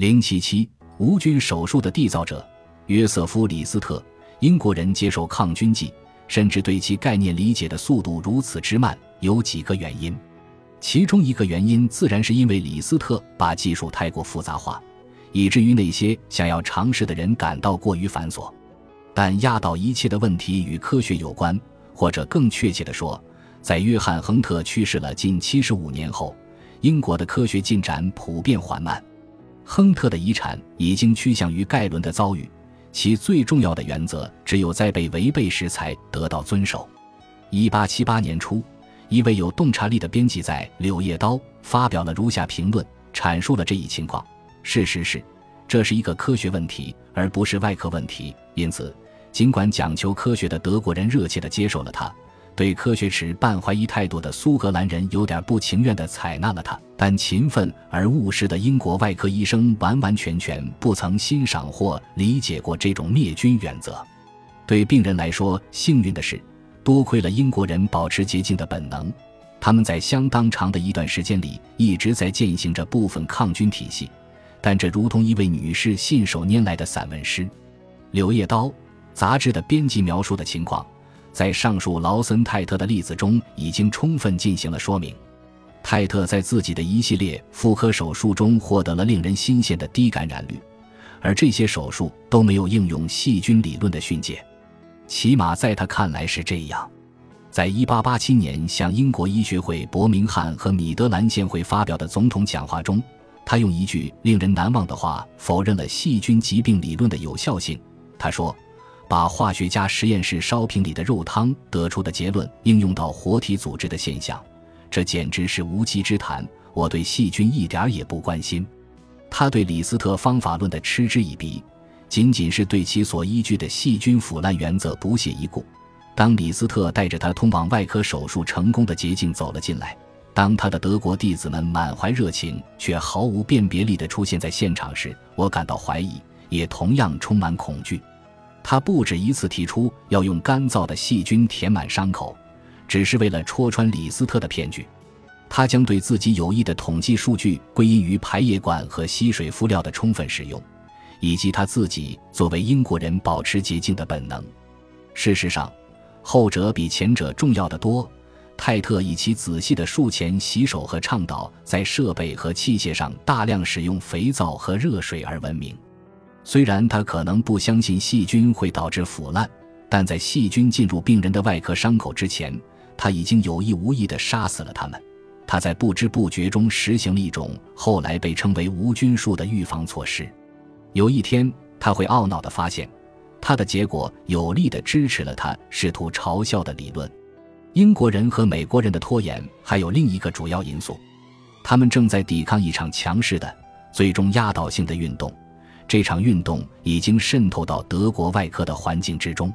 零七七无菌手术的缔造者约瑟夫·李斯特，英国人接受抗菌剂，甚至对其概念理解的速度如此之慢，有几个原因。其中一个原因自然是因为李斯特把技术太过复杂化，以至于那些想要尝试的人感到过于繁琐。但压倒一切的问题与科学有关，或者更确切地说，在约翰·亨特去世了近七十五年后，英国的科学进展普遍缓慢。亨特的遗产已经趋向于盖伦的遭遇，其最重要的原则只有在被违背时才得到遵守。一八七八年初。一位有洞察力的编辑在《柳叶刀》发表了如下评论，阐述了这一情况：事实是，这是一个科学问题，而不是外科问题。因此，尽管讲求科学的德国人热切地接受了它，对科学持半怀疑态度的苏格兰人有点不情愿地采纳了它，但勤奋而务实的英国外科医生完完全全不曾欣赏或理解过这种灭菌原则。对病人来说，幸运的是。多亏了英国人保持洁净的本能，他们在相当长的一段时间里一直在践行着部分抗菌体系。但这如同一位女士信手拈来的散文诗。《柳叶刀》杂志的编辑描述的情况，在上述劳森泰特的例子中已经充分进行了说明。泰特在自己的一系列妇科手术中获得了令人新鲜的低感染率，而这些手术都没有应用细菌理论的训诫。起码在他看来是这样。在1887年向英国医学会伯明翰和米德兰县会发表的总统讲话中，他用一句令人难忘的话否认了细菌疾病理论的有效性。他说：“把化学家实验室烧瓶里的肉汤得出的结论应用到活体组织的现象，这简直是无稽之谈。我对细菌一点也不关心。”他对李斯特方法论的嗤之以鼻。仅仅是对其所依据的细菌腐烂原则不屑一顾。当李斯特带着他通往外科手术成功的捷径走了进来，当他的德国弟子们满怀热情却毫无辨别力地出现在现场时，我感到怀疑，也同样充满恐惧。他不止一次提出要用干燥的细菌填满伤口，只是为了戳穿李斯特的骗局。他将对自己有益的统计数据归因于排液管和吸水敷料的充分使用。以及他自己作为英国人保持洁净的本能。事实上，后者比前者重要的多。泰特以其仔细的术前洗手和倡导在设备和器械上大量使用肥皂和热水而闻名。虽然他可能不相信细菌会导致腐烂，但在细菌进入病人的外科伤口之前，他已经有意无意地杀死了他们。他在不知不觉中实行了一种后来被称为无菌术的预防措施。有一天，他会懊恼地发现，他的结果有力地支持了他试图嘲笑的理论。英国人和美国人的拖延还有另一个主要因素，他们正在抵抗一场强势的、最终压倒性的运动。这场运动已经渗透到德国外科的环境之中。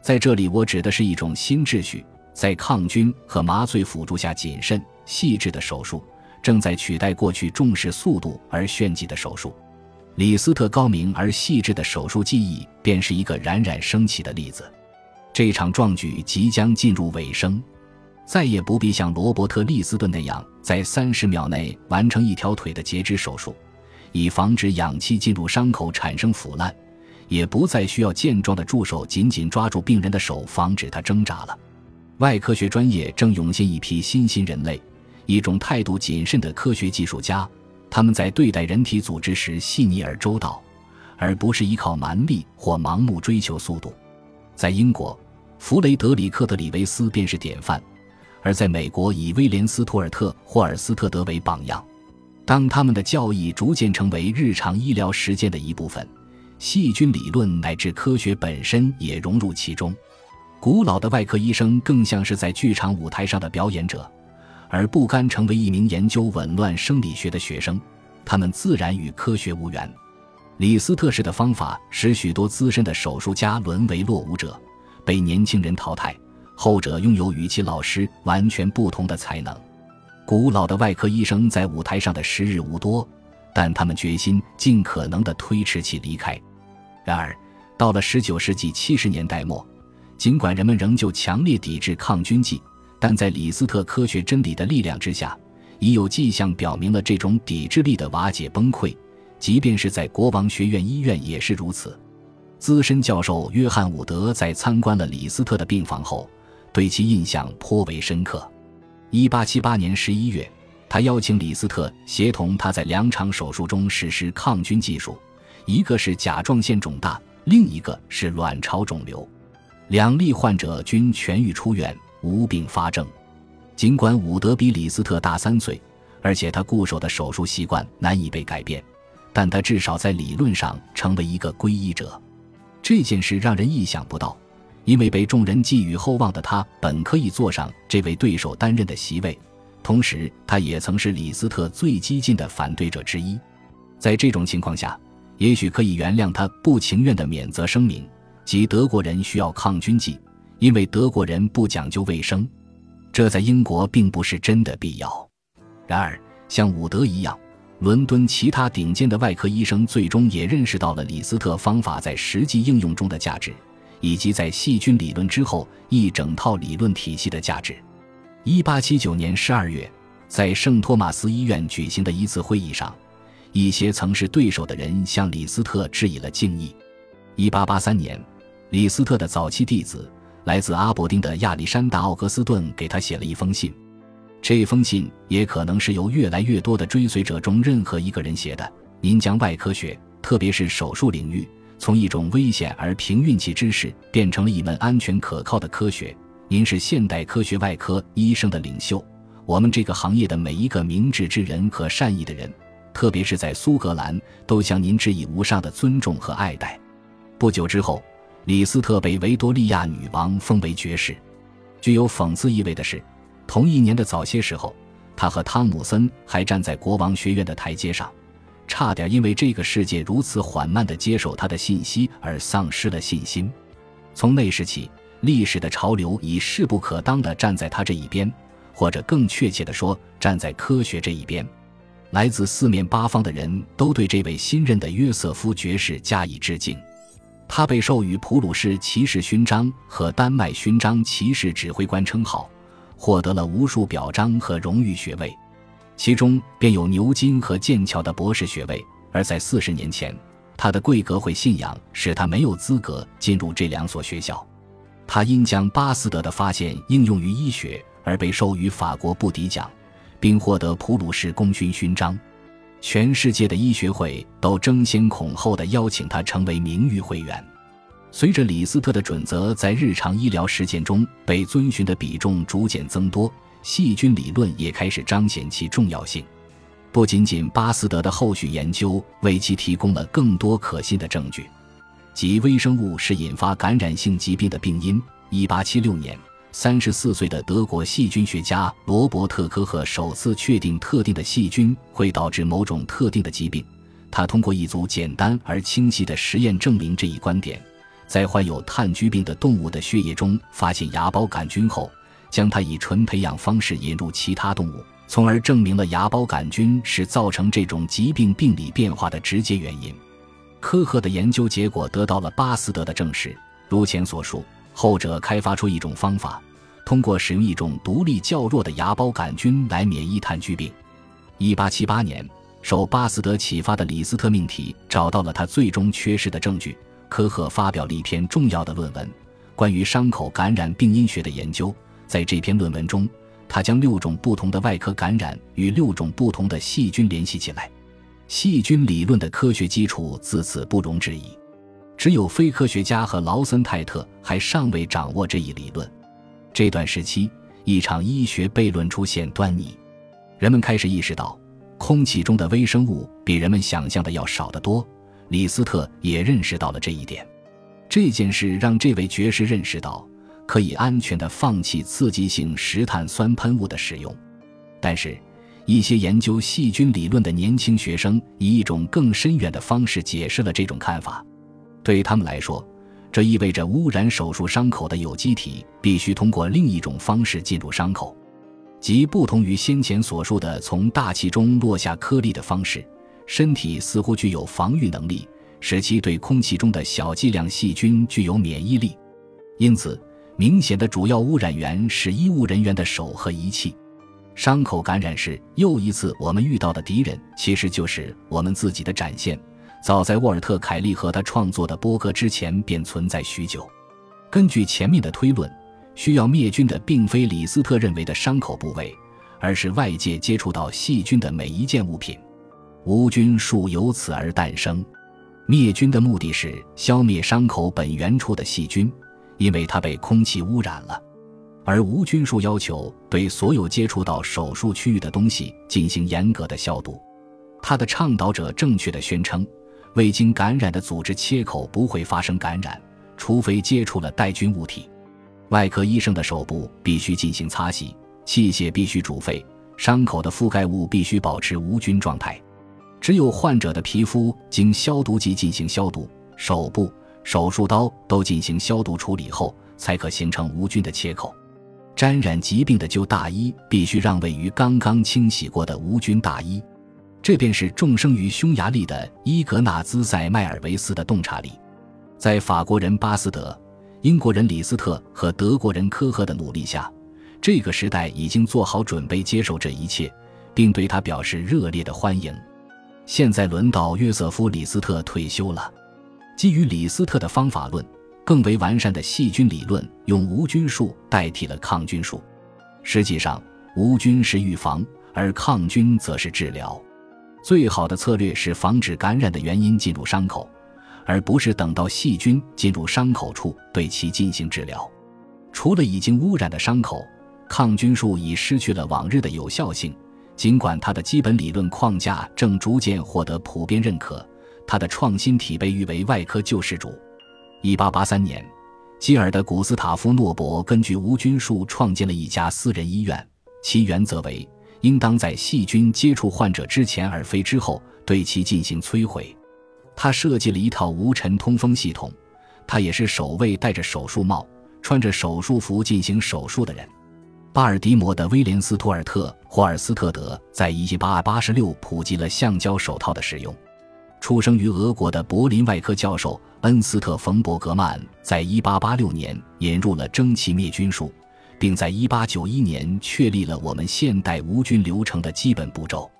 在这里，我指的是一种新秩序，在抗菌和麻醉辅助下，谨慎、细致的手术正在取代过去重视速度而炫技的手术。李斯特高明而细致的手术技艺，便是一个冉冉升起的例子。这场壮举即将进入尾声，再也不必像罗伯特·利斯顿那样，在三十秒内完成一条腿的截肢手术，以防止氧气进入伤口产生腐烂；也不再需要健壮的助手紧紧抓住病人的手，防止他挣扎了。外科学专业正涌现一批新兴人类，一种态度谨慎的科学技术家。他们在对待人体组织时细腻而周到，而不是依靠蛮力或盲目追求速度。在英国，弗雷德里克·的里维斯便是典范；而在美国，以威廉斯·图尔特·霍尔斯特德为榜样。当他们的教义逐渐成为日常医疗实践的一部分，细菌理论乃至科学本身也融入其中。古老的外科医生更像是在剧场舞台上的表演者。而不甘成为一名研究紊乱生理学的学生，他们自然与科学无缘。李斯特式的方法使许多资深的手术家沦为落伍者，被年轻人淘汰。后者拥有与其老师完全不同的才能。古老的外科医生在舞台上的时日无多，但他们决心尽可能的推迟其离开。然而，到了19世纪70年代末，尽管人们仍旧强烈抵制抗菌剂。但在李斯特科学真理的力量之下，已有迹象表明了这种抵制力的瓦解崩溃。即便是在国王学院医院也是如此。资深教授约翰·伍德在参观了李斯特的病房后，对其印象颇为深刻。1878年11月，他邀请李斯特协同他在两场手术中实施抗菌技术，一个是甲状腺肿大，另一个是卵巢肿瘤。两例患者均痊愈出院，无并发症。尽管伍德比李斯特大三岁，而且他固守的手术习惯难以被改变，但他至少在理论上成为一个皈依者。这件事让人意想不到，因为被众人寄予厚望的他本可以坐上这位对手担任的席位，同时他也曾是李斯特最激进的反对者之一。在这种情况下，也许可以原谅他不情愿的免责声明。即德国人需要抗菌剂，因为德国人不讲究卫生，这在英国并不是真的必要。然而，像伍德一样，伦敦其他顶尖的外科医生最终也认识到了李斯特方法在实际应用中的价值，以及在细菌理论之后一整套理论体系的价值。一八七九年十二月，在圣托马斯医院举行的一次会议上，一些曾是对手的人向李斯特致以了敬意。一八八三年。李斯特的早期弟子，来自阿伯丁的亚历山大·奥格斯顿给他写了一封信。这封信也可能是由越来越多的追随者中任何一个人写的。您将外科学，特别是手术领域，从一种危险而凭运气之事，变成了一门安全可靠的科学。您是现代科学外科医生的领袖。我们这个行业的每一个明智之人和善意的人，特别是在苏格兰，都向您致以无上的尊重和爱戴。不久之后。李斯特被维多利亚女王封为爵士。具有讽刺意味的是，同一年的早些时候，他和汤姆森还站在国王学院的台阶上，差点因为这个世界如此缓慢地接受他的信息而丧失了信心。从那时起，历史的潮流已势不可当地站在他这一边，或者更确切地说，站在科学这一边。来自四面八方的人都对这位新任的约瑟夫爵士加以致敬。他被授予普鲁士骑士勋章和丹麦勋章骑士指挥官称号，获得了无数表彰和荣誉学位，其中便有牛津和剑桥的博士学位。而在四十年前，他的贵格会信仰使他没有资格进入这两所学校。他因将巴斯德的发现应用于医学而被授予法国布迪奖，并获得普鲁士功勋勋章。全世界的医学会都争先恐后地邀请他成为名誉会员。随着李斯特的准则在日常医疗实践中被遵循的比重逐渐增多，细菌理论也开始彰显其重要性。不仅仅巴斯德的后续研究为其提供了更多可信的证据，即微生物是引发感染性疾病的病因。1876年。三十四岁的德国细菌学家罗伯特·科赫首次确定特定的细菌会导致某种特定的疾病。他通过一组简单而清晰的实验证明这一观点。在患有炭疽病的动物的血液中发现芽孢杆菌后，将它以纯培养方式引入其他动物，从而证明了芽孢杆菌是造成这种疾病病理变化的直接原因。科赫的研究结果得到了巴斯德的证实。如前所述，后者开发出一种方法。通过使用一种独立较弱的芽孢杆菌来免疫炭疽病。一八七八年，受巴斯德启发的李斯特命题找到了他最终缺失的证据。科赫发表了一篇重要的论文，关于伤口感染病因学的研究。在这篇论文中，他将六种不同的外科感染与六种不同的细菌联系起来。细菌理论的科学基础自此不容置疑。只有非科学家和劳森泰特还尚未掌握这一理论。这段时期，一场医学悖论出现端倪，人们开始意识到，空气中的微生物比人们想象的要少得多。李斯特也认识到了这一点。这件事让这位爵士认识到，可以安全地放弃刺激性石碳酸喷雾的使用。但是，一些研究细菌理论的年轻学生以一种更深远的方式解释了这种看法。对他们来说，这意味着污染手术伤口的有机体必须通过另一种方式进入伤口，即不同于先前所述的从大气中落下颗粒的方式。身体似乎具有防御能力，使其对空气中的小剂量细菌具有免疫力。因此，明显的主要污染源是医务人员的手和仪器。伤口感染是又一次我们遇到的敌人，其实就是我们自己的展现。早在沃尔特·凯利和他创作的《波哥》之前，便存在许久。根据前面的推论，需要灭菌的并非李斯特认为的伤口部位，而是外界接触到细菌的每一件物品。无菌术由此而诞生。灭菌的目的是消灭伤口本源处的细菌，因为它被空气污染了。而无菌术要求对所有接触到手术区域的东西进行严格的消毒。他的倡导者正确的宣称，未经感染的组织切口不会发生感染，除非接触了带菌物体。外科医生的手部必须进行擦洗，器械必须煮沸，伤口的覆盖物必须保持无菌状态。只有患者的皮肤经消毒剂进行消毒，手部、手术刀都进行消毒处理后，才可形成无菌的切口。沾染疾病的旧大衣必须让位于刚刚清洗过的无菌大衣，这便是众生于匈牙利的伊格纳兹·塞迈尔维斯的洞察力。在法国人巴斯德、英国人李斯特和德国人科赫的努力下，这个时代已经做好准备接受这一切，并对他表示热烈的欢迎。现在轮到约瑟夫·李斯特退休了，基于李斯特的方法论。更为完善的细菌理论用无菌术代替了抗菌术。实际上，无菌是预防，而抗菌则是治疗。最好的策略是防止感染的原因进入伤口，而不是等到细菌进入伤口处对其进行治疗。除了已经污染的伤口，抗菌术已失去了往日的有效性。尽管它的基本理论框架正逐渐获得普遍认可，他的创新体被誉为外科救世主。一八八三年，基尔的古斯塔夫·诺伯根据无菌术创建了一家私人医院，其原则为应当在细菌接触患者之前而非之后对其进行摧毁。他设计了一套无尘通风系统。他也是首位戴着手术帽、穿着手术服进行手术的人。巴尔的摩的威廉斯·图尔特·霍尔斯特德在一八八六普及了橡胶手套的使用。出生于俄国的柏林外科教授恩斯特·冯·伯格曼，在1886年引入了蒸汽灭菌术，并在1891年确立了我们现代无菌流程的基本步骤。